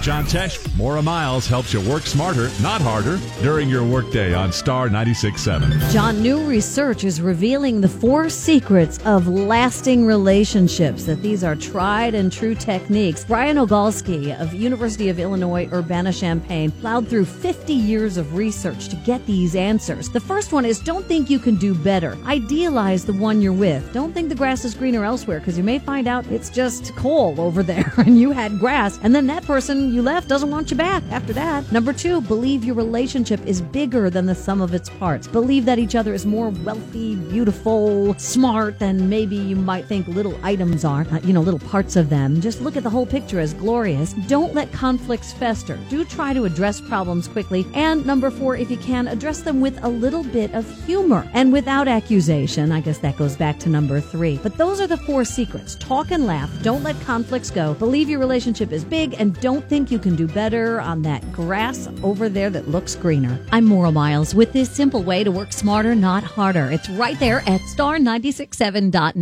John Tesh. Maura Miles helps you work smarter, not harder, during your workday on Star 96.7. John, new research is revealing the four secrets of lasting relationships, that these are tried and true techniques. Brian Ogolsky of University of Illinois Urbana-Champaign plowed through 50 years of research to get these answers. The first one is don't think you can do better. Idealize the one you're with. Don't think the grass is greener elsewhere because you may find out it's just coal over there and you had grass and then that person you left doesn't want you back after that. Number two, believe your relationship is bigger than the sum of its parts. Believe that each other is more wealthy, beautiful, smart than maybe you might think little items are, uh, you know, little parts of them. Just look at the whole picture as glorious. Don't let conflicts fester. Do try to address problems quickly. And number four, if you can, address them with a little bit of humor and without accusation. I guess that goes back to number three. But those are the four secrets. Talk and laugh. Don't let conflicts go. Believe your relationship is big and don't think you can do better on that grass over there that looks greener. I'm Maura Miles with this simple way to work smarter, not harder. It's right there at star967.net.